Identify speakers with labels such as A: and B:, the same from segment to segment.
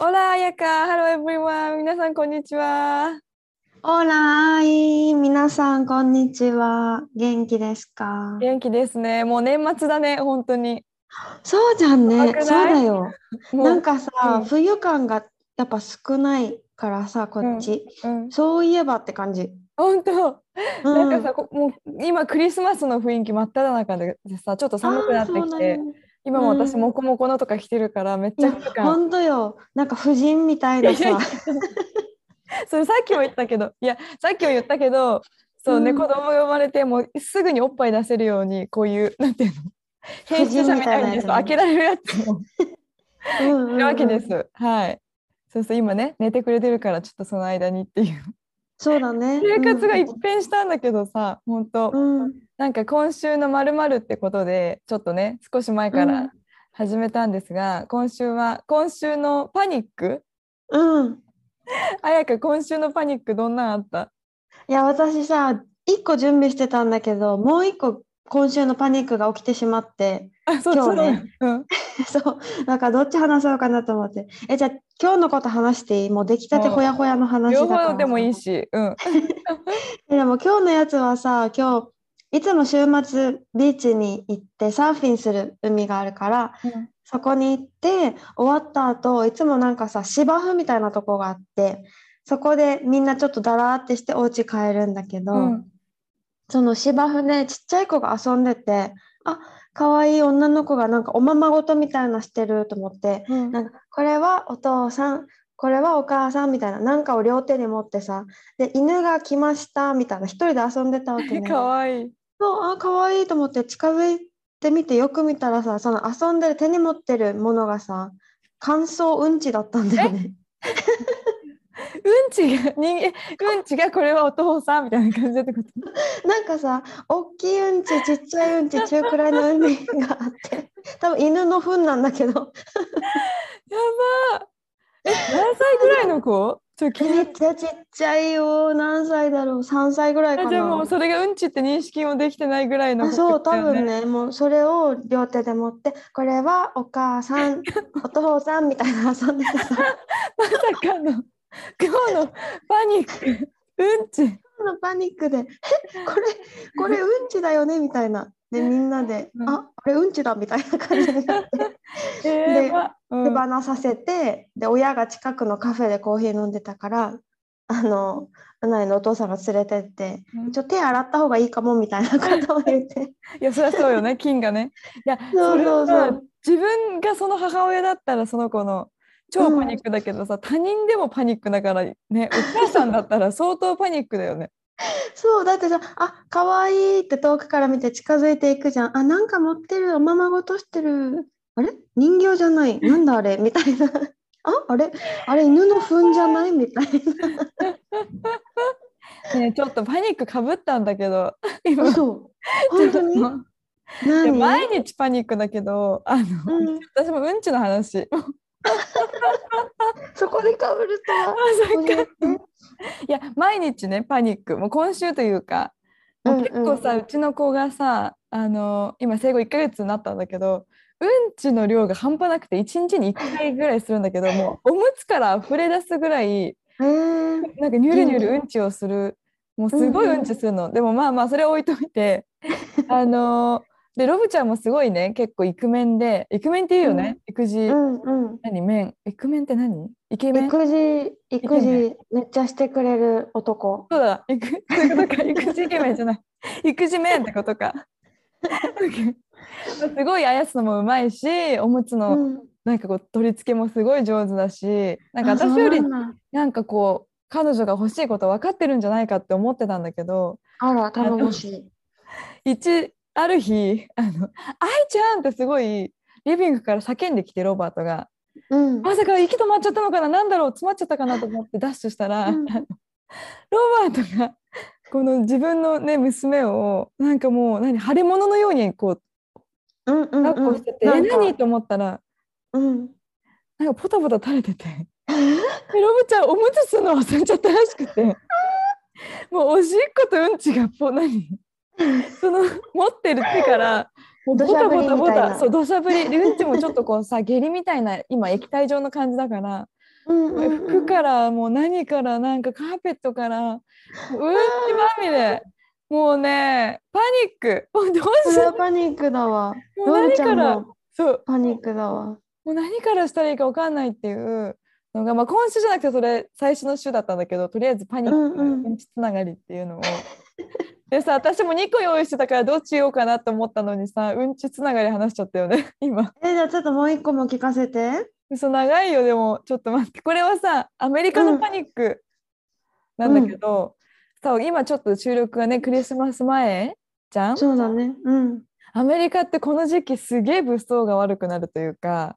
A: Hola, 彩香 Hello, everyone! 皆さん、こんにちは。
B: オライ皆さんこんにちは。元気ですか？
A: 元気ですね。もう年末だね、本当に。
B: そうじゃんね。そうだよ。なんかさ、
A: うん。
B: 冬感がやっぱ少ないからさこっち、
A: うん、
B: そういえばって感じ、
A: 本当、
B: うん、
A: なんかさ、こもう今クリスマスの雰囲気真っ只中でさ、ちょっと寒くなってきて、今も私
B: うん。
A: モコモコのとか着てるからめっちゃ。
B: 本当よ。なんか婦人みたいなさ。
A: それさっきも言ったけど、いや、さっきも言ったけど、そうね、
B: うん。
A: 子供が生まれてもうすぐにおっぱい出せるように、こういう、なんていうの、編集者みたいに
B: ね
A: そう開けられるやつ。も
B: うん
A: わけです。はい。そうそう、今ね、寝てくれてるから、ちょっとその間にっていう。
B: そうだね。
A: 生活が一変したんだけどさ、本当、
B: うん、うん
A: なんか今週のまるまるってことで、ちょっとね、少し前か
B: うん。
A: ら始めたんですが、今週は、今週のパニック？
B: うん。
A: あやか、今週のパニックどんなんあった？
B: いや私さ一個準備してたんだけどもう一個今週のパニックが起きてしまって
A: あ、そう
B: 今日ね。
A: そう。うん。
B: そう。なんかどっち話そうかなと思って。えじゃあ今日のこと話していい？もう出来たてほやほやの話だ
A: 両
B: から
A: 方でもいい
B: さ
A: し、うん。
B: え でも今日のやつはさ今日いつも週末ビーチに行ってサーフィンする海があるからそこに行って終わった後いつもなんかさ芝生みたいなとこがあってそこでみんなちょっとだらーってしてお家帰るんだけど、
A: うん
B: その芝生でちっちゃい子が遊んでてあ可愛い女の子がなんかおままごとみたいなしてると思って
A: うん
B: なんかこれはお父さんこれはお母さんみたいななんかを両手に持ってさで犬が来ましたみたいな一人で遊んでたわけね。
A: かわいい。
B: そうあ可愛いと思って近づいてみてよく見たらさその遊んでる手に持ってるものがさ乾燥うんちだったんだよね。
A: うんちが人間うんちがこれはお父さんみたいな感じだってこと？
B: なんかさ大きいうんちちっちゃいうんち中くらいのうんちがあって 多分犬の糞なんだけど
A: やばー。え、何歳ぐらいの子？
B: めっちゃちっちゃいよ何歳だろう？3歳ぐらいか
A: た。じゃあも。それがうんちって認識もできてないぐらいの子
B: あそう多分。ねもうそれを両手で持ってこれはお母さんお父さんみたいな遊んでてさ
A: まさかの今日のパニック。うんち。
B: のパニックで「えこれこれうんちだよね」みたいな。でみんなで「
A: うん
B: ああれうんちだ」みたいな感じになって手放させてで親が近くのカフェでコーヒー飲んでたからあのうないのお父さんが連れてって
A: うん「
B: ちょ手洗った方がいいかも」みたいなことを言って。
A: いやそりゃそうよね 菌がね。いや
B: そう
A: れ
B: そう。そ
A: は
B: う
A: 自分がその母親だったらその子の超パニックだけどさ、他人でもパニックだからねお母さんだったら相当パニックだよね。
B: そうだってさ「あ可愛いって遠くから見て近づいていくじゃん「あなんか持ってるおままごとしてるあれ？人形じゃない？なんだあれ」みたいな「あ？あれ？あれ犬の糞じゃない?」みたい
A: ねちょっとパニックかぶったんだけど。今。
B: な嘘。本当に？
A: 毎日パニックだけどあの、
B: うん。
A: 私もうんちの話。
B: そこでか。ぶると
A: いや毎日ねパニック。もう今週というか。もう結構さ、う
B: うん
A: ちの子がさあの今生後1ヶ月になったんだけどうんちの量が半端なくて1日に1回ぐらいするんだけどもうおむつから溢れ出すぐらいなんかニュルニュルうんちをする。もうすごいうんちするの、でもまあまあそれは置いといて。あのでロブちゃんもすごいね。結構イクメンで。イクメンっていうよね、育児、何メンイクメンって何？イケメン？
B: 育児育児めっちゃしてくれる男。
A: そうだ、育そういうことか、育児イケメンじゃない。育児メンってことか。すごいあやすのもうまいし、おむつの
B: うん。
A: なんかこう取り付けもすごい上手だし、なんか
B: あ
A: 私より
B: なん
A: かこう彼女が欲しいこと分かってるんじゃないかって思ってたんだけど、
B: あら頼もしい。
A: 一ある日あの「愛ちゃん!」ってすごいリビングから叫んできてロバートが
B: うん。
A: まさか息止まっちゃったのかななんだろう詰まっちゃったかなと思ってダッシュしたら、
B: うん。
A: ロバートがこの自分のね娘をなんかもう何腫れ物のようにこう
B: うんうん
A: 抱っこしてて、え何？と思ったら
B: うん。
A: なんかポタポタ垂れてて。でロブちゃんおむつするの忘れちゃったらしくて。もうおしっことうんちがぽ何？その持ってる手からもうボタボタボタそう土砂降り。でうんちもちょっとこうさ下痢みたいな今液体状の感じだから
B: うんうんうん。
A: 服からもう何からなんかカーペットからうんちまみれもうねパニック。も うどうしよ
B: それはパニックだわ。
A: うもう何から。
B: も
A: そう。
B: パニックだわ。
A: もう何からしたらいいか分かんないっていうのが、まあ、今週じゃなくてそれ最初の週だったんだけどとりあえずパニック
B: うんうん。
A: うんちつながりっていうのを。でさ私も2個用意してたからどっち言おうかなと思ったのにさうんちつながり話しちゃったよね 今。
B: えじゃあちょっともう一個も聞かせて。
A: 嘘長いよでも。ちょっと待って。これはさアメリカのパニックなんだけど、さ今ちょっと収録がねクリスマス前？じゃん？
B: そうだね。うん。
A: アメリカってこの時期すげえ物騒が悪くなるというか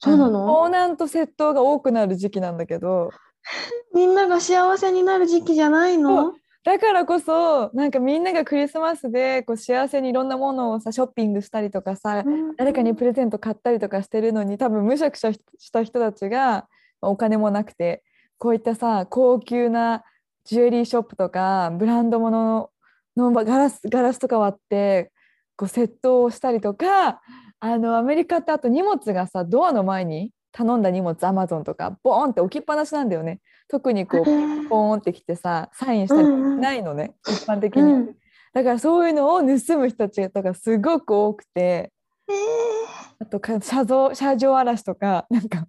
B: そうなの？
A: 盗難と窃盗が多くなる時期なんだけど。
B: みんなが幸せになる時期じゃないの？
A: だからこそなんかみんながクリスマスでこう幸せにいろんなものをさショッピングしたりとかさ
B: うん。
A: 誰かにプレゼント買ったりとかしてるのに多分むしゃくしゃした人たちがまあお金もなくてこういったさ高級なジュエリーショップとかブランド物ののガラスガラスとか割ってこう窃盗をしたりとかあのアメリカってあと荷物がさドアの前に頼んだ荷物アマゾンとかボーンって置きっぱなしなんだよね。特にこう
B: へー。
A: ポーンってきてさサインしたりないのね、一般的に、
B: うん。
A: だからそういうのを盗む人たちとかすごく多くて
B: え
A: あとか車上車上荒らしとかなんか。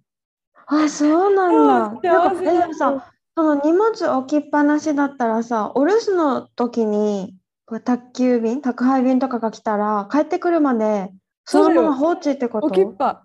B: ーあそうなんだ。なんかえ
A: 幸せ
B: でもさその荷物置きっぱなしだったらさお留守の時に宅急便宅配便とかが来たら帰ってくるまでそのまま放置ってこと？
A: 置きっぱ。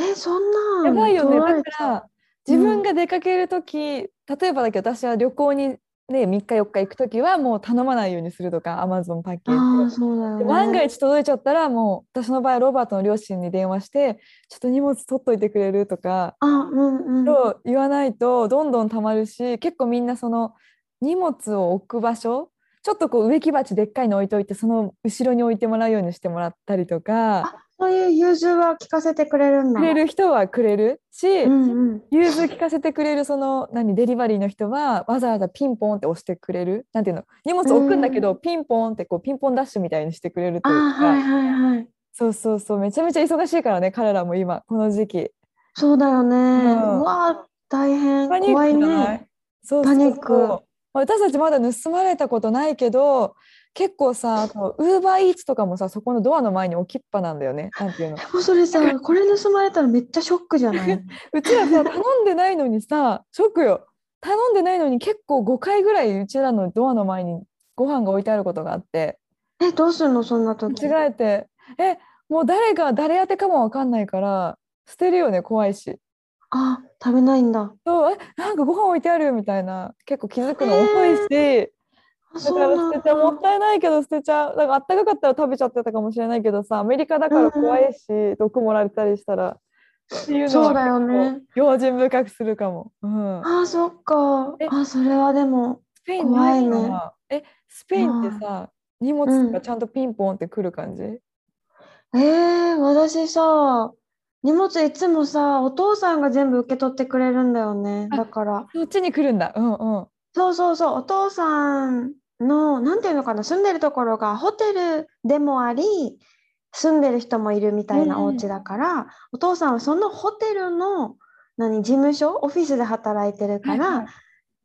B: えそんなん。
A: やばいよね。だから自分が出かける時、例えばだけど私は旅行にね3日4日行く時はもう頼まないようにするとかアマゾンパッケージ
B: ね。
A: で万が一届いちゃったらもう私の場合はロバートの両親に電話してちょっと荷物取っといてくれるとか。
B: あうんうん。
A: と言わないとどんどんたまるし結構みんなその荷物を置く場所ちょっとこう植木鉢でっかいの置いといてその後ろに置いてもらうようにしてもらったりとか。
B: あそういう融通は聞かせてくれるんだ。
A: くれる人はくれるし、
B: うんうん。
A: 融通聞かせてくれるその何デリバリーの人はわざわざピンポンって押してくれる。なんていうの？荷物置くんだけど、ピンポンってこうピンポンダッシュみたいにしてくれると
B: あ
A: いうか、
B: はいはいはい。
A: そうそうそう。めちゃめちゃ忙しいからね彼らも今この時期。
B: そうだよね、
A: ん。
B: うわ大変。怖いね。
A: そうそうそう。
B: パニック。
A: まあ私たちまだ盗まれたことないけど結構さウーバーイーツとかもさそこのドアの前に置きっぱなんだよね。なんていうの。
B: でもそれさこれ盗まれたらめっちゃショックじゃない？う
A: ちらさ頼んでないのにさショックよ。頼んでないのに結構5回ぐらいうちらのドアの前にご飯が置いてあることがあって。
B: えどうすんの？そんな時。
A: 間違えて。えもう誰が誰宛てかもわかんないから捨てるよね怖いし。
B: あ食べないんだ。
A: そうえなんかご飯置いてある？みたいな。結構気づくの遅いし、
B: あ
A: だ。から捨てちゃうも
B: だ
A: ったいないけど捨てちゃう。だからあったかかったら食べちゃってたかもしれないけどさアメリカだから怖いし、毒盛られたりしたら。っていうのは
B: そうだよね。
A: 結構用心深くするかも、うん、
B: あそっか。
A: え
B: あそれはでも
A: スペインないか
B: 怖い
A: な、えスペインってさ荷物とかちゃんとピンポンってくる感じ、
B: えー、私さ荷物いつもさお父さんが全部受け取ってくれるんだよね。
A: あ
B: だから。
A: そっちに来るんだ。うんうん。
B: そうそうそうお父さんのなんていうのかな住んでるところがホテルでもあり住んでる人もいるみたいな
A: うん
B: お家だから、お父さんはそのホテルの何事務所オフィスで働いてるから、
A: はいはい。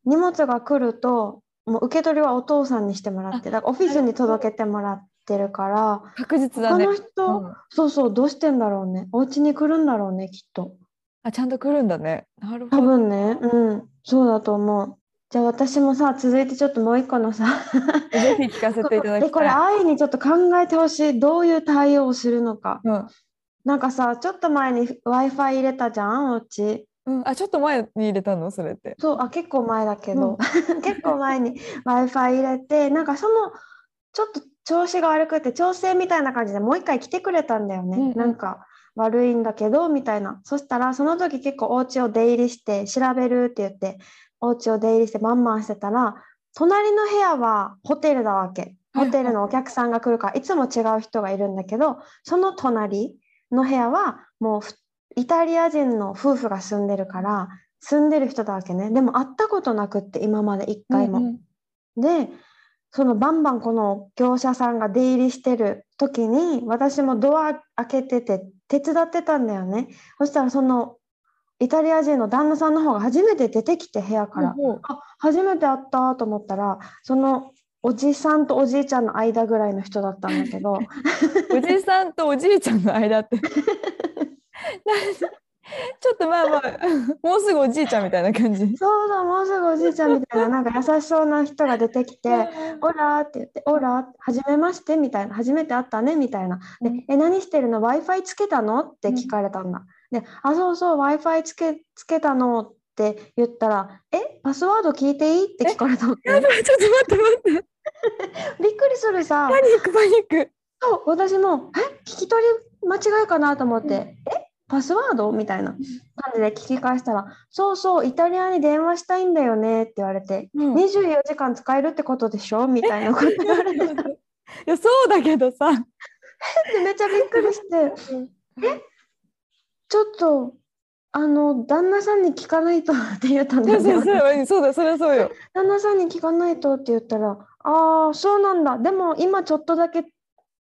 B: 荷物が来るともう受け取りはお父さんにしてもらってだからオフィスに届けてもらってるから
A: 確実だね。
B: 他の人、
A: うん。
B: そうそうどうしてんだろうね。お家に来るんだろうねきっと。
A: あちゃんと来るんだね。なるほ
B: 多
A: ど
B: 分ねうん。そうだと思うじゃあ私もさ続いてちょっともう一個のさ
A: ぜひ聞かせていただき
B: で これ
A: たい
B: 愛にちょっと考えてほしい。どういう対応をするのか。
A: うん。
B: なんかさちょっと前に w i f i 入れたじゃんお家。
A: うん、あちょっと前に入れたの？それって。
B: そう。あ結構前だけど、結構前に w i f i 入れてなんかそのちょっと調子が悪くて調整みたいな感じでもう一回来てくれたんだよね、
A: うんうん。
B: なんか悪いんだけどみたいな。そしたらその時結構お家を出入りして調べるって言ってお家を出入りしてバンバンしてたら隣の部屋はホテルだわけ。
A: はい
B: ホテルのお客さんが来るからいつも違う人がいるんだけどその隣の部屋はもうふイタリア人の夫婦が住んでるから住んでる人だわけね。でも会ったことなくって今まで一回も。
A: うんうん。
B: でそのバンバンこの業者さんが出入りしてる時に私もドア開けてて手伝ってたんだよね。そしたらそのイタリア人の旦那さんの方が初めて出てきて部屋から、
A: ほう
B: あ初めて会ったと思ったらそのおじさんとおじいちゃんの間ぐらいの人だったんだけど。
A: おじさんとおじいちゃんの間って。ちょっとまあまあもうすぐおじいちゃんみたいな感じ。
B: そうそうもうすぐおじいちゃんみたいななんか優しそうな人が出てきて「オラ」って言って「オラはじめまして」みたいな「初めて会ったね」みたいな「で
A: うん。
B: え何してるの？W i f i つけたの?」って聞かれたんだ。で「あそうそう w i f i つけつけたの」って言ったら「えパスワード聞いていい?」って聞かれたの、ね。
A: やばいちょっと待って待って
B: びっくりするさ
A: パニックパニック。
B: そう私も「え？聞き取り間違いかな?」と思って「え？パスワード?」みたいな感じで聞き返したら「そうそうイタリアに電話したいんだよね」って言われて
A: うん
B: 24時間使えるってことでしょ？みたいなこと言われてた。
A: いやそうだけどさ。
B: で めっちゃびっくりして「え？ちょっとあの旦那さんに聞かないと」って言ったんだよね。
A: そうそうそうだそれはそうよ。
B: 旦那さんに聞かないとって言ったら「ああそうなんだでも今ちょっとだけ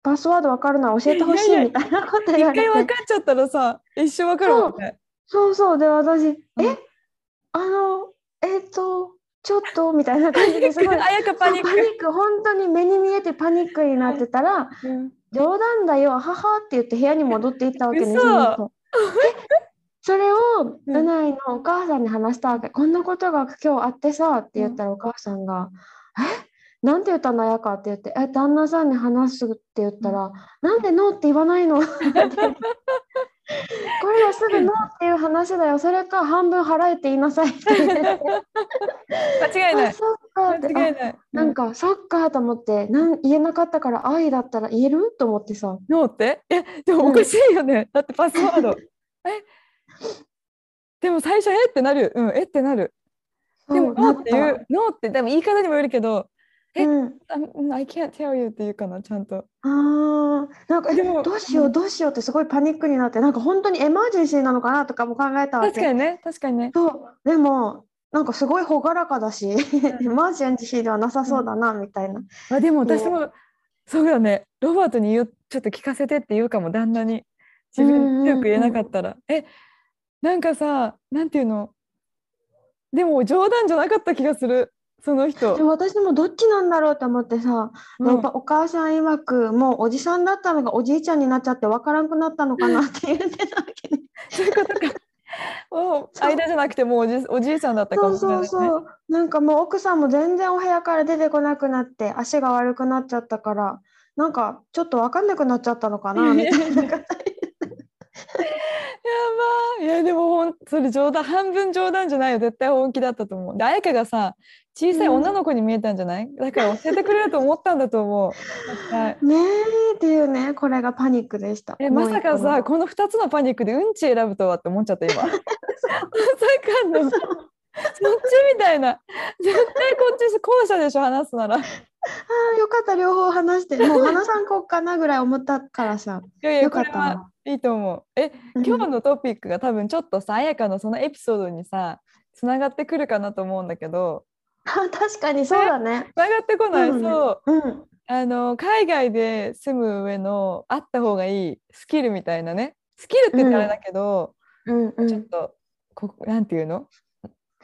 B: パスワードわかるのは教えてほしい」みたいなこと
A: 一
B: 言われて
A: 回分かっちゃったらさ一生分かるもんね。
B: そうそうで私「
A: うん
B: え？あのえっ、とちょっと」みたいな感じですごい
A: あやかパニック。
B: パニック本当に目に見えてパニックになってたら
A: うん
B: 冗談だよ、母って言って部屋に戻っていったわけね。
A: 嘘
B: その人え それを
A: う
B: うんないのお母さんに話したわけ。こんなことが今日あってさって言ったらお母さんが、え？なんて言ったのやかって言って、え、旦那さんに話すって言ったら、なんでノーって言わないの？これはすぐノーっていう話だよ。それか半分払えって言いなさいって。
A: 間違いない。
B: あそっか
A: 間違いない。
B: なんか、そっかと思ってなん言えなかったから愛だったら言える？と思ってさ
A: ノーって？えでもおかしいよね。だってパスワード。え？でも最初え？ってなる。うんえ？ってなる。でもノーって言う。ノーってでも言い方にもよるけど。え
B: うん、
A: I can't tell you って言うかなちゃんと。
B: あー。なんかえ
A: でも
B: どうしようどうしようってすごいパニックになってなんか本当にエマージェンシーなのかなとかも考えたわけ。
A: 確かにね確かにね。
B: そう。でもなんかすごい朗らかだしエマージェンシーではなさそうだなみたいな、
A: あでも私もそうだね。ロバートに言うちょっと聞かせてって言うかも旦那に。自分強く言えなかったら、えなんかさなんていうの？でも冗談じゃなかった気がするその人。
B: でも私もどっちなんだろうと思ってさ、
A: うん。
B: やっぱお母さん曰くもうおじさんだったのがおじいちゃんになっちゃって分からんくなったのかなって言ってたわけね。
A: そういうことか。もう
B: そう。
A: 間じゃなくてもうおじおじいさんだったか
B: そう
A: もしれない、ね、
B: そうそうなんかもう奥さんも全然お部屋から出てこなくなって足が悪くなっちゃったからなんかちょっと分かんなくなっちゃったのかなみたいな。感
A: やば。いいやでもほんそれ冗談半分冗談じゃないよ。絶対本気だったと思う。で彩香がさ小さい女の子に見えたんじゃない、だから教えてくれると思ったんだと思う。絶対
B: じねえっていうねこれがパニックでした。
A: えまさかさこの2つのパニックでうんち選ぶとはって思っちゃった今。まさかのそっちみたいな。絶対こっち後者でしょ話すなら。
B: あーよかった両方話して。もう話さんこっかなぐらい思ったからさ。
A: やいや
B: よかった
A: いいと思う。え今日のトピックが多分ちょっとさ彩香のそのエピソードにさつながってくるかなと思うんだけど
B: あ 確かにそうだね。
A: つながってこない、
B: そう
A: そう。
B: うん。
A: あの海外で住む上のあった方がいいスキルみたいなね。スキルって言ったらあれだけど、
B: うん。うん。
A: ちょっとこなんていうの？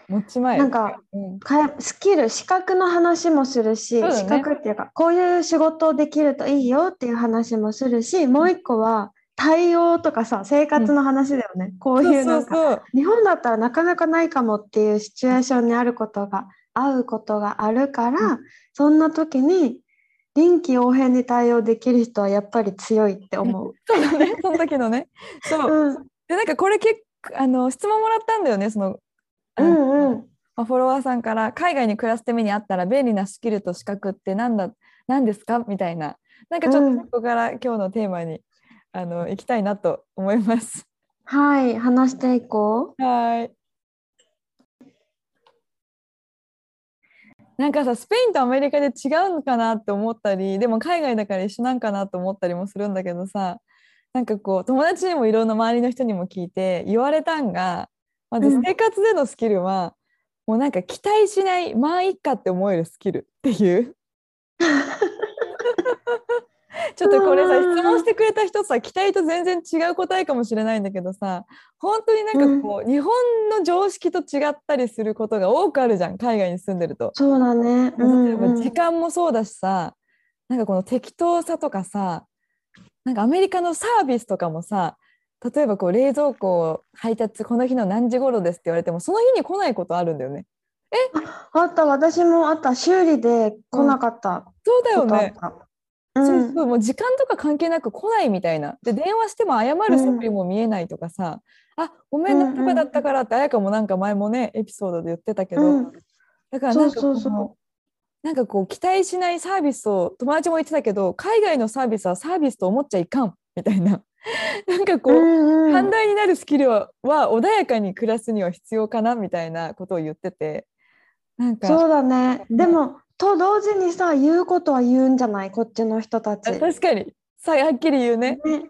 A: 持ち前。
B: なんか、
A: うん、
B: かえスキル資格の話もするし、
A: ね。
B: 資格っていうかこういう仕事をできるといいよっていう話もするしもう一個は対応とかさ生活の話だよね、こういう
A: そ
B: な
A: んそうそう
B: 日本だったらなかなかないかもっていうシチュエーションにあることが会うことがあるから、
A: う
B: そんな時に臨機応変に対応できる人はやっぱり強いって思う。
A: そうだね。その時のね。そう、
B: うん。
A: でなんかこれ結構あの質問もらったんだよねそのあ
B: う
A: の
B: んうん。
A: まあ、フォロワーさんから海外に暮らすためにあったら便利なスキルと資格ってなんだ何ですか？みたいな。なんかちょっとここから今日のテーマに、あの行きたいなと思います。
B: はい話していこ
A: う。はいなんかさスペインとアメリカで違うのかなって思ったりでも海外だから一緒なんかなと思ったりもするんだけどさなんかこう友達にもいろんな周りの人にも聞いて言われたんがまず生活でのスキルは、うん、もうなんか期待しないまあいっかって思えるスキルっていう ちょっとこれさ質問してくれた人さ期待と全然違う答えかもしれないんだけどさ本当になんかこう、うん、日本の常識と違ったりすることが多くあるじゃん海外に住んでると。
B: そうだね、
A: 例えば時間もそうだしさなんかこの適当さとかさなんかアメリカのサービスとかもさ例えばこう冷蔵庫を配達この日の何時頃ですって言われてもその日に来ないことあるんだよね。
B: え？あった。私もあった。修理で来なかった、うん、
A: そうだよね。そうそうもう時間とか関係なく来ないみたいな。で電話しても謝る素振りも見えないとかさ、うん、あごめんなんとかだったからって綾香もなんか前もねエピソードで言ってたけど、うん、だからなんかこうなんかこう期待しないサービスを友達も言ってたけど海外のサービスはサービスと思っちゃいかんみたいな。なんかこう、うんうん、寛大になるスキルはは穏やかに暮らすには必要かなみたいなことを言ってて。
B: なんか。そうだね、でもと同時にさ言うことは言うんじゃない？こっちの人たち。
A: 確かに。さはっきり言うね。ね。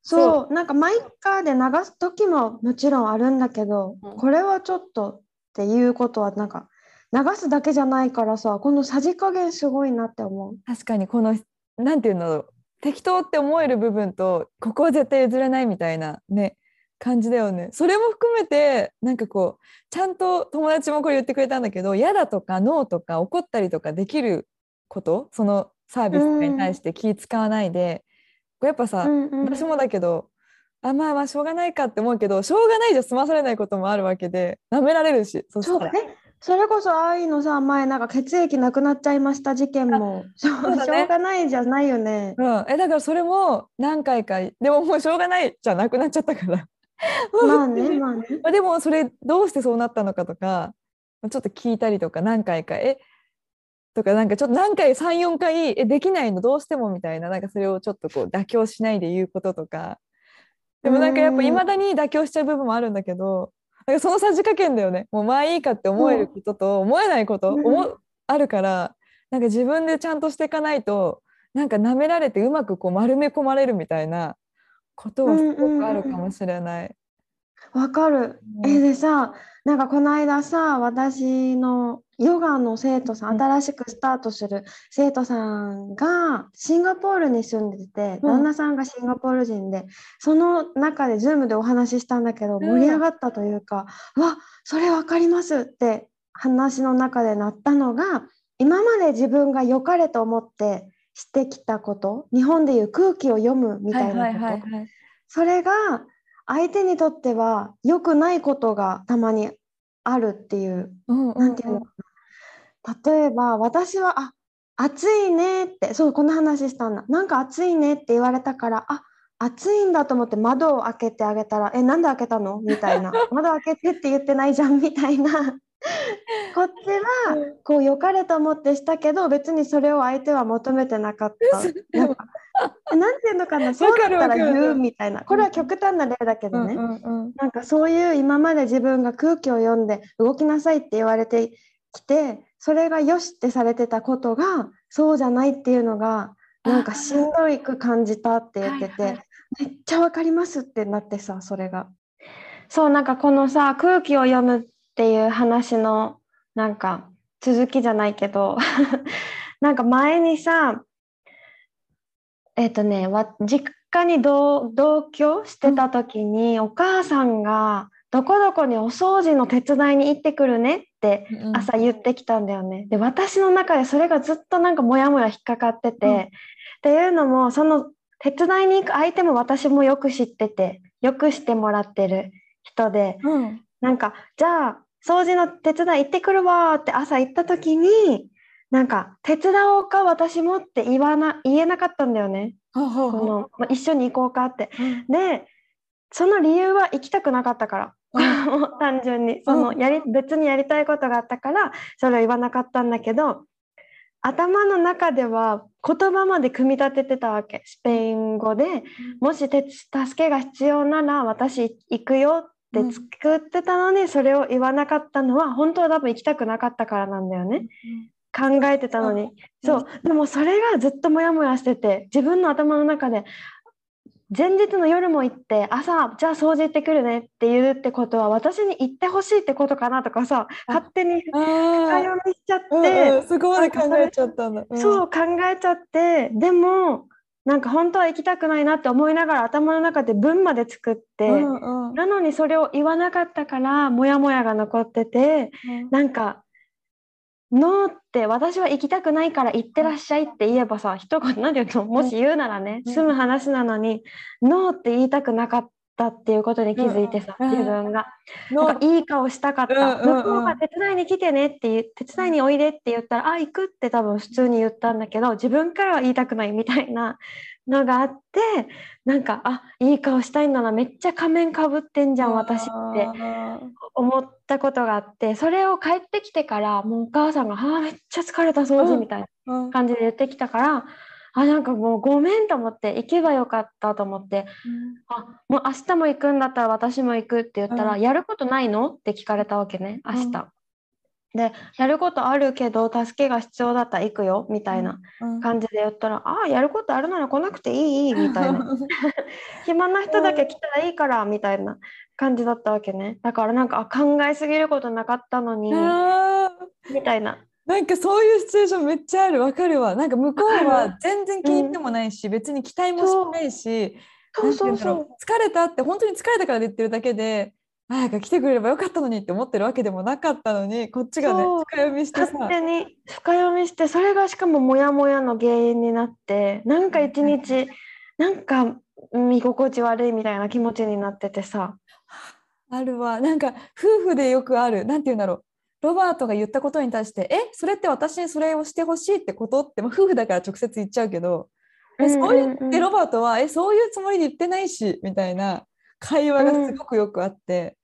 B: そう。なんかマイカーで流す時ももちろんあるんだけど、うん、これはちょっとっていうことはなんか流すだけじゃないからさこのさじ加減すごいなって思う。
A: 確かにこのなんていうの？適当って思える部分とここは絶対譲れないみたいなね感じだよね。それも含めてなんかこうちゃんと友達もこれ言ってくれたんだけど嫌だとかノーとか怒ったりとかできることそのサービスに対して気使わないで、うん、やっぱさ、うんうん、私もだけどあまあまあしょうがないかって思うけどしょうがないじゃ済まされないこともあるわけでなめられるしそしたら。
B: それこそああいうのさ前なんか血液なくなっちゃいました事件も。しょう,、がないじゃないよね。
A: うん、えだからそれも何回かでももうしょうがないじゃなくなっちゃったから
B: まあね まあね。
A: まあでもそれどうしてそうなったのかとかちょっと聞いたりとか何回かえ？とかなんかちょっと何回34回え？できないのどうしてもみたいななんかそれをちょっとこう妥協しないで言うこととか。でもなんかやっぱいまだに妥協しちゃう部分もあるんだけどなんかそのさじ加減だよね。もうまあいいかって思えることと思えないこと、思あるからなんか自分でちゃんとしていかないとなんか舐められてうまくこう丸め込まれるみたいなことはすごくあるかもしれない。
B: わ、かる。えでさなんかこの間さ私のヨガの生徒さん新しくスタートする生徒さんがシンガポールに住んでて、旦那さんがシンガポール人でその中で Zoom でお話ししたんだけど盛り上がったというか「うわそれ分かります」って話の中でなったのが今まで自分が良かれと思ってしてきたこと日本でいう空気を読むみたいなこと、それが相手にとっては良くないことがたまにあるっていう,、例えば私は「あ暑いね」ってそうこの話したんだ。なんか暑いねって言われたからあ暑いんだと思って窓を開けてあげたら「えなんで開けたの?」みたいな「窓開けてって言ってないじゃん」みたいな。こっちはこう良かれと思ってしたけど別にそれを相手は求めてなかった。なんか なんていうのかなそうだったら言うみたいな。これは極端な例だけどね、うんうんうん、なんかそういう今まで自分が空気を読んで動きなさいって言われてきてそれがよしってされてたことがそうじゃないっていうのがなんかしんどいく感じたって言ってて、はいはい、めっちゃわかりますってなってさそれが。そうなんかこのさ空気を読むっていう話のなんか続きじゃないけど。なんか前にさえっ、ー、とね実家に同居してた時に、うん、お母さんがどこどこにお掃除の手伝いに行ってくるねって朝言ってきたんだよね。で私の中でそれがずっとなんかモヤモヤ引っかかってて、うん、っていうのもその手伝いに行く相手も私もよく知っててよくしてもらってる人で、うん、なんかじゃあ掃除の手伝い行ってくるわって朝行った時になんか手伝おうか私もって言わな言えなかったんだよね。このまあ、一緒に行こうかって。でその理由は行きたくなかったから。単純に。そのやり別にやりたいことがあったからそれを言わなかったんだけど頭の中では言葉まで組み立ててたわけ。スペイン語で、もし助けが必要なら私行くよって作ってたのに、それを言わなかったのは本当は多分行きたくなかったからなんだよね。考えてたのに、そう。でもそれがずっとモヤモヤしてて自分の頭の中で前日の夜も行って朝じゃあ掃除行ってくるねって言うってことは私に行ってほしいってことかなとかさ勝手に深読みしちゃって、うん
A: うん、そこまで考えちゃったんだ、
B: うん、そう考えちゃってでもなんか本当は行きたくないなって思いながら頭の中で文まで作って、うんうん、なのにそれを言わなかったからモヤモヤが残ってて、うん、なんかノーって私は行きたくないから行ってらっしゃいって言えばさ一言何て言うのもし言うならね、済む話なのにノーって言いたくなかったっていうことに気づいてさ、自分が。なんかいい顔したかった、向こうが手伝いに来てねって言手伝いにおいでって言ったらあ行くって多分普通に言ったんだけど自分からは言いたくないみたいな のがあってなんかあいい顔したいんだなめっちゃ仮面かぶってんじゃん私って。思ったことがあってそれを帰ってきてからもうお母さんが「あめっちゃ疲れた掃除」みたいな感じで言ってきたから。あなんかもうごめんと思って行けばよかったと思って、うん、あもう明日も行くんだったら私も行くって言ったら、うん、やることないの？って聞かれたわけね明日、でやることあるけど助けが必要だったら行くよみたいな感じで言ったら、うん、ああやることあるなら来なくていいみたいな。暇な人だけ来たらいいからみたいな感じだったわけね。だからなんか考えすぎることなかったのにみたいな。
A: なんかそういうシチュエーションめっちゃある。わかるわ。なんか向こうは全然気に入ってもないし、うん、別に期待もしないしそうそうそう。疲れたって本当に疲れたから言ってるだけで早く来てくれればよかったのにって思ってるわけでもなかったのにこっちがね深読みしてさ。
B: 勝手に深読みしてそれがしかもモヤモヤの原因になってなんか一日なんか見心地悪いみたいな気持ちになっててさ。
A: あるわ。なんか夫婦でよくある。なんて言うんだろうロバートが言ったことに対して「えそれって私にそれをしてほしいってこと?」って、まあ、夫婦だから直接言っちゃうけど「えそう言ってロバートはえそういうつもりで言ってないし」みたいな会話がすごくよくあって、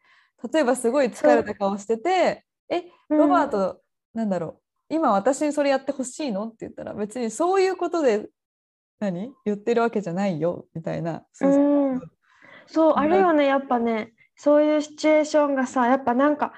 A: 例えばすごい疲れた顔してて「えロバート、うん、なんだろう今私にそれやってほしいの?」って言ったら別にそういうことで何？言ってるわけじゃないよみたいな。
B: そう,、そうあるよねやっぱねそういうシチュエーションがさやっぱなんか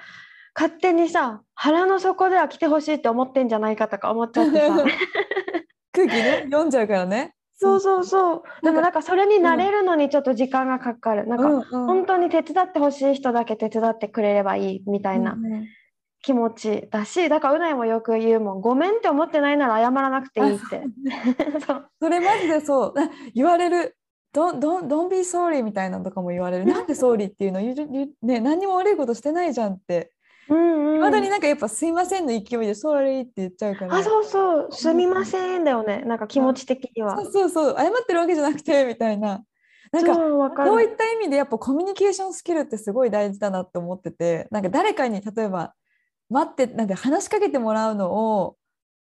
B: 勝手にさ腹の底では来てほしいって思ってんじゃないかとか思っちゃってさ。
A: 空気ね読んじゃうからね。
B: そうそうそう。でもなんかそれに慣れるのにちょっと時間がかかる、なんか本当に手伝ってほしい人だけ手伝ってくれればいいみたいな気持ちだしだからうないもよく言うもんごめんって思ってないなら謝らなくていいって。
A: それマジでそう。言われる。どんどんどん be sorry みたいなのとかも言われる。なんで sorry っていうの？ね、何にも悪いことしてないじゃんっていま、うんうん、だになんかやっぱ「すいません」の勢いで「ソーリー」って言っちゃうから。
B: あそうそう「すみません」だよね。なんか気持ち的には。
A: そうそうそう。謝ってるわけじゃなくてみたいな。なんかこういった意味でやっぱコミュニケーションスキルってすごい大事だなって思ってて。なんか誰かに例えば待ってなんて話しかけてもらうのを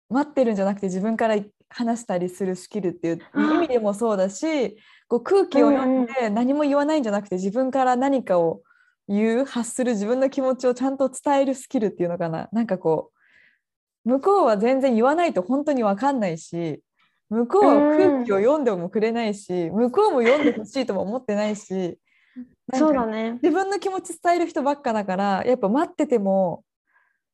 A: 待ってるんじゃなくて自分から話したりするスキルっていう意味でもそうだしこう空気を読んで何も言わないんじゃなくて自分から何かを言う発する自分の気持ちをちゃんと伝えるスキルっていうのかな。なんかこう向こうは全然言わないと本当に分かんないし向こうは空気を読んでもくれないし向こうも読んでほしいとも思ってないし
B: そうだね。
A: 自分の気持ち伝える人ばっかだからやっぱ待ってても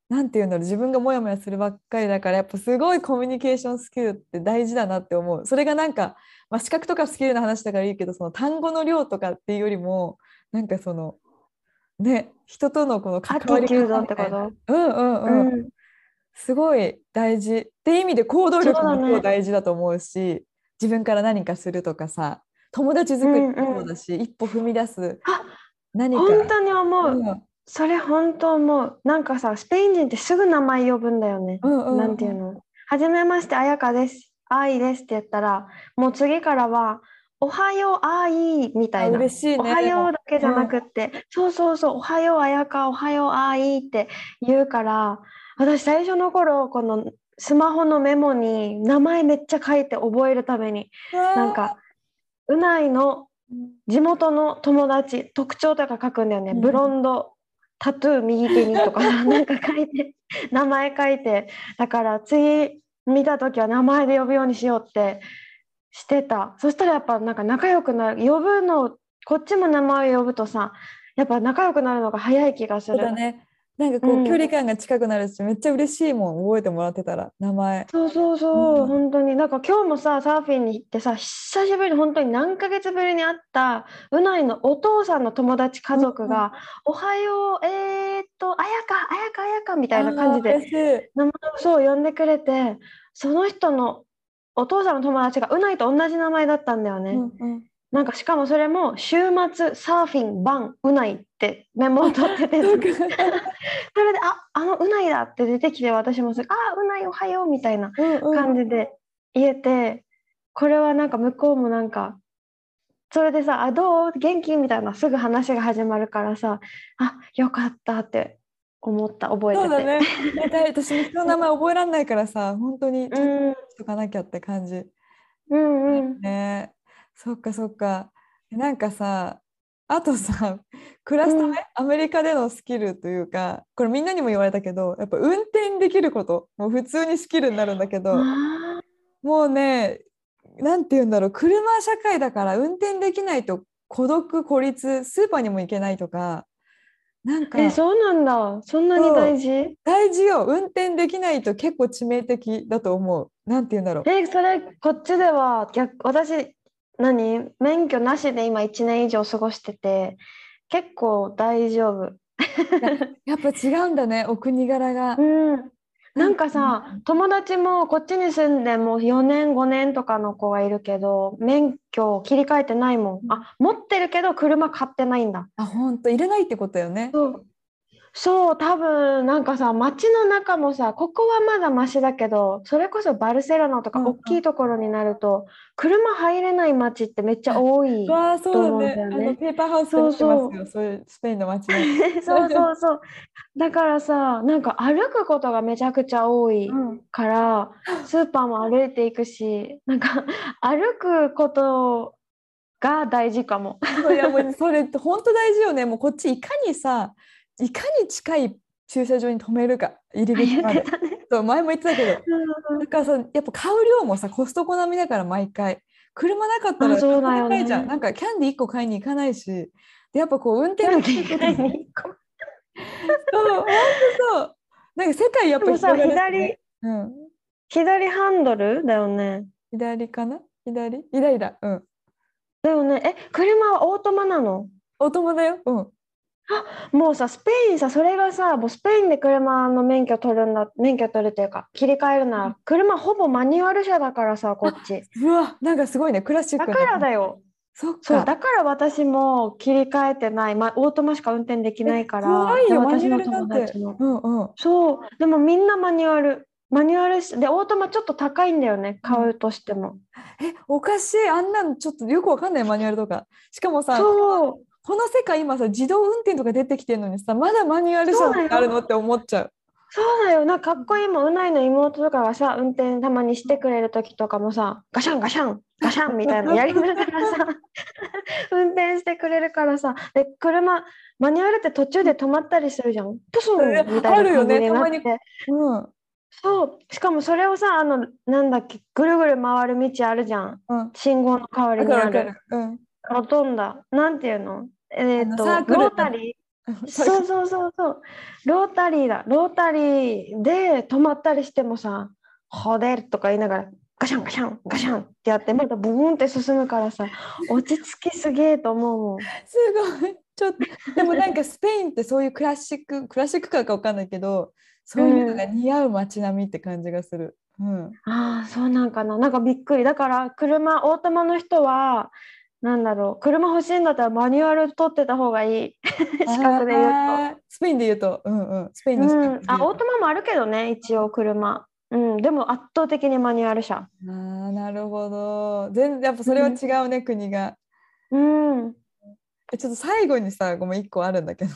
A: 何て言うんだろう自分がモヤモヤするばっかりだからやっぱすごいコミュニケーションスキルって大事だなって思う。それがなんか、まあ、資格とかスキルの話だからいいけどその単語の量とかっていうよりもなんかそのね人とのこの関わり方ってこと？うんうんうん、うん、すごい大事。って意味で行動力も結構大事だと思うし、ね、自分から何かするとかさ友達作りもそうだし、うんうん、一歩踏み出す
B: 何か。本当に思う、うん、それ本当思う。なんかさスペイン人ってすぐ名前呼ぶんだよね、うんうんうん、なんていうの。はじめましてあやかです。愛ですって言ったらもう次からはおはようあいみたいな、
A: 嬉しいね、
B: おはようだけじゃなくって、うん、そうそうそう。おはようあやかおはようあいって言うから私最初の頃このスマホのメモに名前めっちゃ書いて覚えるためになんかうないの地元の友達特徴とか書くんだよね、うん、ブロンドタトゥー右手にとか なんか書いて名前書いて。だから次見た時は名前で呼ぶようにしようってしてた。そしたらやっぱなんか仲良くなる呼ぶのこっちも名前を呼ぶとさやっぱ仲良くなるのが早い気がする。
A: そうだね。なんかこう、
B: うん。
A: 距離感が近くなるし、めっちゃ嬉しいもん、覚えてもらってたら、名前。
B: そうそうそう、
A: うん。
B: 本当に。なんか今日もさサーフィンに行ってさ久しぶりに本当に何ヶ月ぶりに会ったうないのお父さんの友達家族が「おはようえー、っとあやかあやかあやか」みたいな感じで名前をそう呼んでくれてその人のお父さんの友達がうないと同じ名前だったんだよね。
A: うんうん。
B: なんかしかもそれも週末サーフィン版うないってメモを取ってて。
A: そ
B: れでああのうないだって出てきて私もすぐあうないおはようみたいな
A: うんうん。
B: 感じで言えて、これはなんか向こうもなんかそれでさ「あどう？元気?」みたいなすぐ話が始まるからさ「あよかった」って思った覚えてて。
A: そうだね。私も人の名前覚えられないからさ、本当にちょっ
B: うん
A: としとかなきゃって感じ。
B: うんうん
A: ね。そっかそっか。なんかさ、あとさ、クラスタ
B: うん
A: メ、アメリカでのスキルというか、これみんなにも言われたけど、やっぱ運転できること、もう普通にスキルになるんだけど、
B: あ
A: もうね、なんて言うんだろう、車社会だから運転できないと孤独、孤立、スーパーにも行けないとか、なんか
B: ーえそうなんだそんなに大事？
A: 大事よ、運転できないと結構致命的だと思う。なんて言うんだろう。
B: えそれこっちでは逆私何？免許なしで今1年以上過ごしてて結構大丈夫。
A: やっぱ違うんだね、お国柄が。
B: うん、なんかさ、友達もこっちに住んでもう4年5年とかの子がいるけど免許切り替えてないもん。あ持ってるけど車買ってないんだ。
A: あ、本当、入れないってことよね。
B: そうそう多分なんかさ街の中もさここはまだマシだけどそれこそバルセロナとか
A: うんうん
B: 大きいところになると車入れない街ってめっちゃ多い。
A: わあ、そうだ
B: と思うん
A: ね。
B: だよね
A: あのペーパーハウスで見てますよ、そういうスペインの街で。
B: そうそうそう。だからさなんか歩くことがめちゃくちゃ多い
A: うん、
B: からスーパーも歩いていくしなんか歩くことが大事かも。
A: そういやもうそれって本当大事よね。もうこっちいかにさ、いかに近い駐車場に止めるか、入り口まで。そう前も言ってたけど、だからさ、やっぱ買う量もさ、コストコ並みだから毎回。車なかったら高いじゃん。なんかキャンディー1個買いに行かないし。で、やっぱこう運転できることそう、本当そう。なんか世界やっぱ広がるし
B: 左
A: ねうん。
B: 左ハンドルだよね。
A: 左かな？左？左だ。うん。
B: だよね。え車はオートマなの？
A: お友だよ。うん。
B: もうさスペインさそれがさもうスペインで車の免許取るんだ免許取るというか切り替えるなら車ほぼマニュアル車だからさこっち。
A: うわ、なんかすごいね。クラシックな
B: だからだよ。
A: そっか。
B: そうだから私も切り替えてない、まあ、オートマしか運転できないから
A: 怖いよ、
B: で
A: マニュア
B: 私の友達。も
A: うんうん。
B: そうでもみんなマニュアルマニュアルしでオートマちょっと高いんだよね買うとしても、
A: え、おかしい。あんなんちょっとよくわかんないマニュアルとか。しかもさ、
B: そう
A: この世界今さ、自動運転とか出てきてるのにさ、まだマニュアル車ってあるのって思っちゃう。
B: そうだよなかっこいいもんうないの妹とかがさ運転たまにしてくれる時とかもさガシャンガシャンガシャンみたいなのやりながらさ 運転してくれるからさで車マニュアルって途中で止まったりするじゃんプスンみたいな
A: あるよね
B: 感じになって、
A: たまうん。
B: そうしかもそれをさあのなんだっけぐるぐる回る道あるじゃん
A: うん。
B: 信号の代わり
A: わ
B: にある。
A: うん。
B: ロトンダ。なんていうの？えっ、と
A: あのサークル
B: ロータリー。そうそうそうそう。ロータリーだ。ロータリーで止まったりしてもさ「ほでる」とか言いながらガシャンガシャンガシャンってやってまたブーンって進むからさ落ち着きすげえと思うもん。
A: すごい。ちょっと、でもなんかスペインってそういうクラシック、クラシックカーかわかんないけど、そういうのが似合う街並みって感じがする。うん。
B: ああそうなんかな。なんかびっくり。だから車オートマの人はなんだろう。車欲しいんだったらマニュアル取ってた方がいい。資格で言うと。
A: スペインで言うと、うんうん。スペインの資
B: うん、あオートマもあるけどね一応車、うん、でも圧倒的にマニュアル車。
A: あーなるほど。全然やっぱそれは違うね、国が。
B: うん。
A: えちょっと最後にさ、ごめん、一個あるんだけど、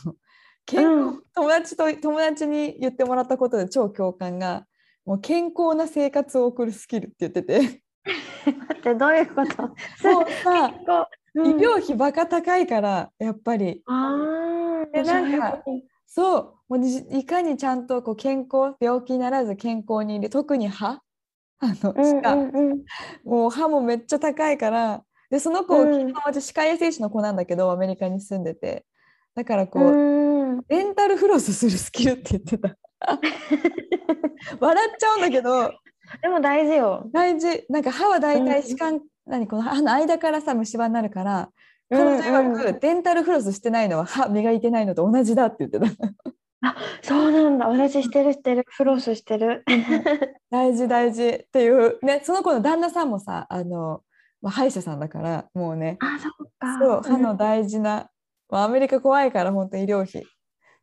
A: 健康、
B: うん
A: 友達と友達に言ってもらったことで超共感が、もう健康な生活を送るスキルって言ってて、
B: 待ってどういうこと？
A: もうさ、
B: こう、
A: 医療費バカ高いから、やっぱり。
B: ああ
A: でなんかそう、もうにいかにちゃんとこう健康、病気にならず健康にいる、特に歯？あの
B: うん
A: 歯科、
B: うんうん。
A: もう歯もめっちゃ高いから。でその子、
B: うん。
A: 私歯科衛生士の子なんだけどアメリカに住んでて。だからこう、
B: うん。
A: デンタルフロスするスキルって言ってた。笑っちゃうんだけど
B: でも大事よ。
A: 大事なんか歯は大体歯間、何この歯の間からさ虫歯になるから彼女曰デンタルフロスしてないのは歯磨いてないのと同じだって言ってた
B: そうなんだ。私してるしてる。フロスしてる。
A: 大事大事っていうねその子の旦那さんもさあの、まあ、歯医者さんだからもうね
B: あ、そっか。
A: そう歯の大事な、まあ、アメリカ怖いから本当医療費っ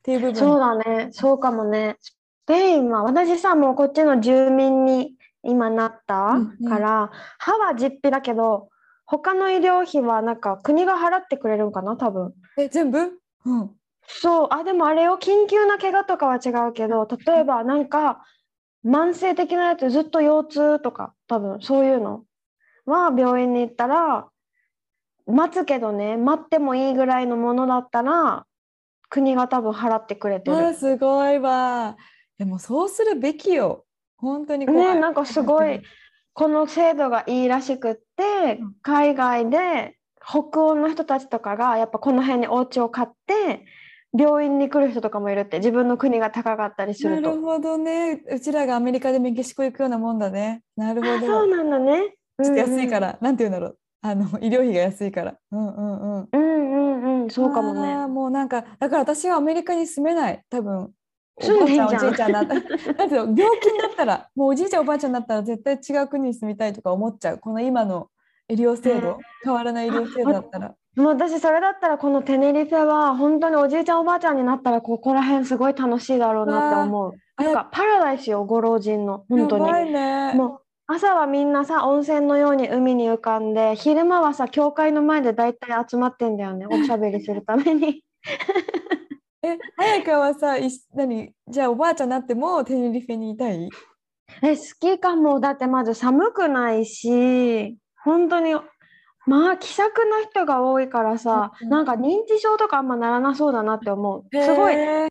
A: ていう部分
B: そうだね。そうかもね。スペインは私さ、もうこっちの住民に今なった
A: うんうん。
B: から、歯は実費だけど、他の医療費はなんか国が払ってくれるんかな、多分。
A: え全部？うん。
B: そう、あ、でもあれよ、緊急な怪我とかは違うけど、例えばなんか慢性的なやつ、ずっと腰痛とか、多分そういうのは病院に行ったら、待つけどね、待ってもいいぐらいのものだったら、国が多分払ってくれてる。
A: あすごいわでもそうするべきよ。本当に怖い
B: ね、なんかすごい、この制度がいいらしくって
A: うん、
B: 海外で北欧の人たちとかがやっぱこの辺にお家を買って、病院に来る人とかもいるって、自分の国が高かったりすると。
A: なるほどね。うちらがアメリカでメキシコ行くようなもんだね。なるほど。
B: あそうなんだね。
A: ちょっと安いか
B: うん
A: ら、なんて言うんだろう。あの医療費が安いから。うんうんうん。
B: うん。うんうん。うん、そうかも
A: あ
B: ね。
A: ーもうなんかだから私はアメリカに住めない。多分おばあちゃんお
B: じ
A: いちゃんった。病気になったらもうおじいちゃんおばあちゃんになったら絶対違う国に住みたいとか思っちゃう。この今の医療制度変わらない医療制度だったら。
B: もう私それだったらこのテネリフェは本当におじいちゃんおばあちゃんになったらここら辺すごい楽しいだろうなって思う。
A: あ
B: なんかパラダイスよ、ご老人の。本当に。
A: やばいね。
B: もう朝はみんなさ温泉のように海に浮かんで昼間はさ教会の前で大体集まってんだよね。おしゃべりするために
A: え早川はさいし何？じゃあおばあちゃんになってもテネリフェにいたい？
B: え好きかも。だってまず寒くないし本当にまあ気さくな人が多いからさ
A: うん。
B: なんか認知症とかあんまならなそうだなって思う。すごい集ま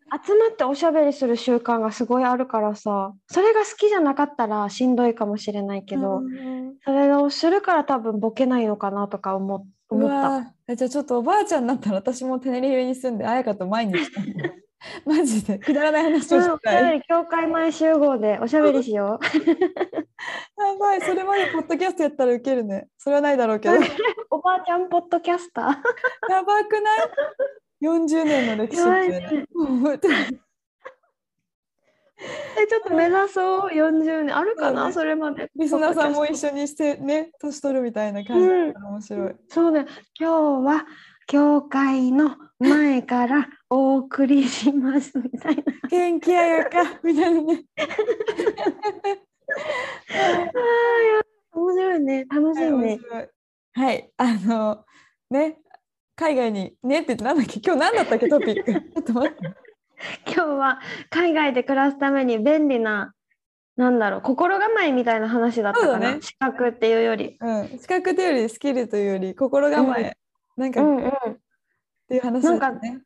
B: っておしゃべりする習慣がすごいあるからさそれが好きじゃなかったらしんどいかもしれないけど、
A: うん
B: それをするから多分ボケないのかなとか思思った。
A: えじゃあちょっとおばあちゃんになったら私もテネリフェに住んで綾香と毎日 マジでくだらない話を
B: うん、
A: したい。
B: お教会前集合でおしゃべりしよ
A: やばいそれまでポッドキャストやったらウケるね。それはないだろうけど。や
B: う。おばあちゃんポッドキャスター。
A: ばくない ?40 年の歴史ってね。
B: え、ちょっと目指そう、40年。あるかな、
A: ね
B: それまで。
A: リスナーさんも一
B: 緒。
A: 緒にしてね年取るみたいな感じだったら面白い。
B: そうね、今日は教会の前からお送りしますみたいな。
A: 元気ややかみたいなね。
B: 面白いね、楽しいね。
A: 白いはいあのね海外にねって言ってなんだっけ？今日何だったっけ？トピック。ちょっと待って。
B: 今日は海外で暮らすために便利な、なんだろう、心構えみたいな話だったかな。
A: ね
B: 資格っていうより。
A: うん、資格というよりスキルというより心構え、なんかっ
B: うんうん。
A: ていう話ですね。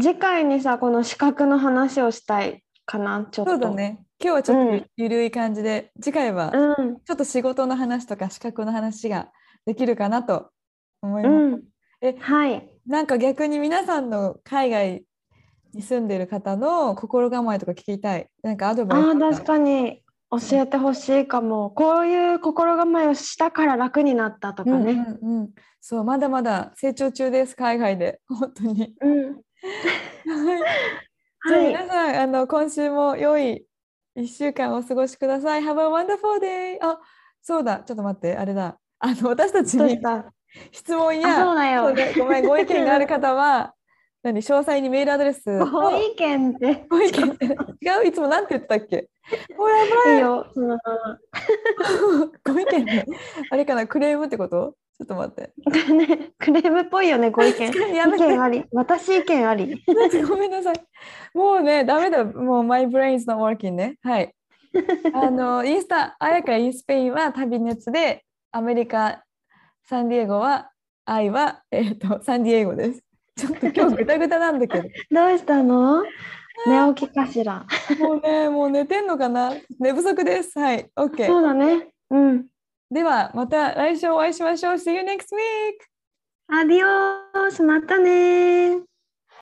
B: 次回にさ、この資格の話をしたいかな、ちょっと。
A: そうだね。今日はちょっと
B: うん
A: ゆるい感じで、次回は
B: うん。
A: ちょっと仕事の話とか資格の話ができるかなと思いうます。
B: ん。
A: え
B: はい。
A: なんか逆に皆さんの海外に住んでる方の心構えとか聞きたい。なんかアドバイス
B: あ確かに教えてほしいかも。こういう心構えをしたから楽になったとか
A: うん
B: ね。
A: うんうん、そうまだまだ成長中です海外で本当に。
B: うん。
A: はい。皆さんあの今週も良い1週間をお過ごしください。Have a wonderful day! あそうだちょっと待ってあれだあの私たちに 質問
B: あ、
A: やごめんご意見がある方は何詳細にメールアドレスと
B: ご意見って。
A: ご意見違ういつもなんて言ってたっけ？ほらやばい
B: いいよ。その。
A: ご意見ねあれかなクレームってこと？ちょっと待って
B: ね、クレームっぽいよね、ご意見。意
A: やめて
B: 見あり。私意見あり。
A: ごめんなさい。もうね、ダメだ。もう my brain's not working ね。はい。あの、インスタ、あやかインスペインは旅熱で、アメリカ、サンディエゴは、愛は、えっ、と、サンディエゴです。ちょっと今日ぐたぐたなんだけど。
B: どうしたの？寝起きかしら？
A: もうね、もう寝てんのかな？寝不足です。はい、
B: そう。だね。うん。
A: では、また来週お会いしましょう。See you next week!
B: アディオース、またね